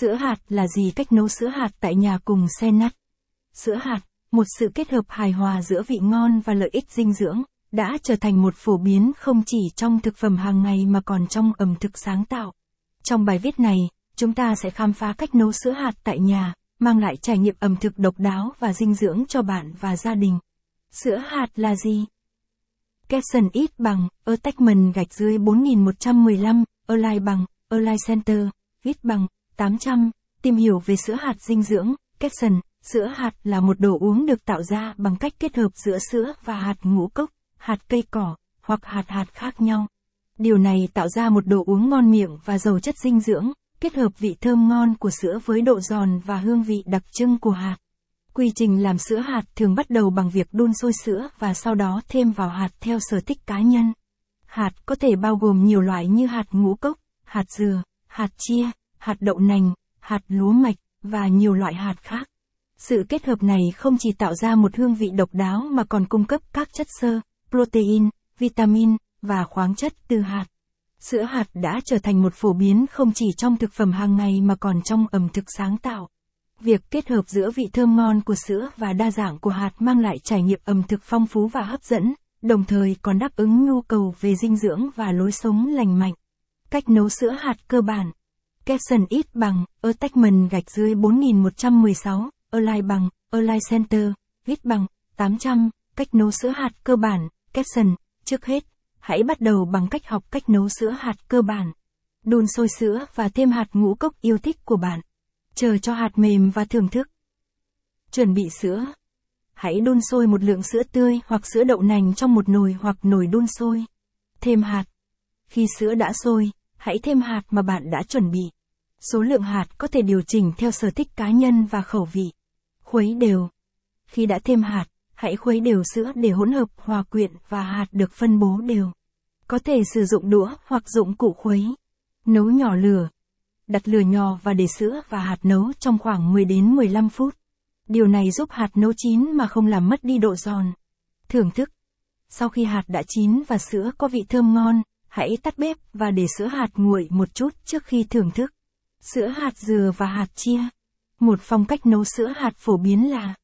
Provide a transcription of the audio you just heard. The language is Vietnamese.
Sữa hạt là gì cách nấu sữa hạt tại nhà cùng xe nắt? Sữa hạt, một sự kết hợp hài hòa giữa vị ngon và lợi ích dinh dưỡng, đã trở thành một phổ biến không chỉ trong thực phẩm hàng ngày mà còn trong ẩm thực sáng tạo. Trong bài viết này, chúng ta sẽ khám phá cách nấu sữa hạt tại nhà, mang lại trải nghiệm ẩm thực độc đáo và dinh dưỡng cho bạn và gia đình. Sữa hạt là gì? Capson ít bằng, attachment gạch dưới 4115, align bằng, align center, ít bằng, 800, tìm hiểu về sữa hạt dinh dưỡng, caption, sữa hạt là một đồ uống được tạo ra bằng cách kết hợp giữa sữa và hạt ngũ cốc, hạt cây cỏ, hoặc hạt hạt khác nhau. Điều này tạo ra một đồ uống ngon miệng và giàu chất dinh dưỡng, kết hợp vị thơm ngon của sữa với độ giòn và hương vị đặc trưng của hạt. Quy trình làm sữa hạt thường bắt đầu bằng việc đun sôi sữa và sau đó thêm vào hạt theo sở thích cá nhân. Hạt có thể bao gồm nhiều loại như hạt ngũ cốc, hạt dừa, hạt chia, hạt đậu nành, hạt lúa mạch và nhiều loại hạt khác. Sự kết hợp này không chỉ tạo ra một hương vị độc đáo mà còn cung cấp các chất xơ, protein, vitamin và khoáng chất từ hạt. Sữa hạt đã trở thành một phổ biến không chỉ trong thực phẩm hàng ngày mà còn trong ẩm thực sáng tạo. Việc kết hợp giữa vị thơm ngon của sữa và đa dạng của hạt mang lại trải nghiệm ẩm thực phong phú và hấp dẫn, đồng thời còn đáp ứng nhu cầu về dinh dưỡng và lối sống lành mạnh. Cách nấu sữa hạt cơ bản. Caption ít bằng, attachment gạch dưới 4116, align bằng, align center, ít bằng, 800, cách nấu sữa hạt cơ bản, caption, trước hết, hãy bắt đầu bằng cách học cách nấu sữa hạt cơ bản. Đun sôi sữa và thêm hạt ngũ cốc yêu thích của bạn. Chờ cho hạt mềm và thưởng thức. Chuẩn bị sữa. Hãy đun sôi một lượng sữa tươi hoặc sữa đậu nành trong một nồi hoặc nồi đun sôi. Thêm hạt. Khi sữa đã sôi, hãy thêm hạt mà bạn đã chuẩn bị. Số lượng hạt có thể điều chỉnh theo sở thích cá nhân và khẩu vị. Khuấy đều. Khi đã thêm hạt, hãy khuấy đều sữa để hỗn hợp hòa quyện và hạt được phân bố đều. Có thể sử dụng đũa hoặc dụng cụ khuấy. Nấu nhỏ lửa. Đặt lửa nhỏ và để sữa và hạt nấu trong khoảng 10 đến 15 phút. Điều này giúp hạt nấu chín mà không làm mất đi độ giòn. Thưởng thức. Sau khi hạt đã chín và sữa có vị thơm ngon, hãy tắt bếp và để sữa hạt nguội một chút trước khi thưởng thức. Sữa hạt dừa và hạt chia. Một phong cách nấu sữa hạt phổ biến là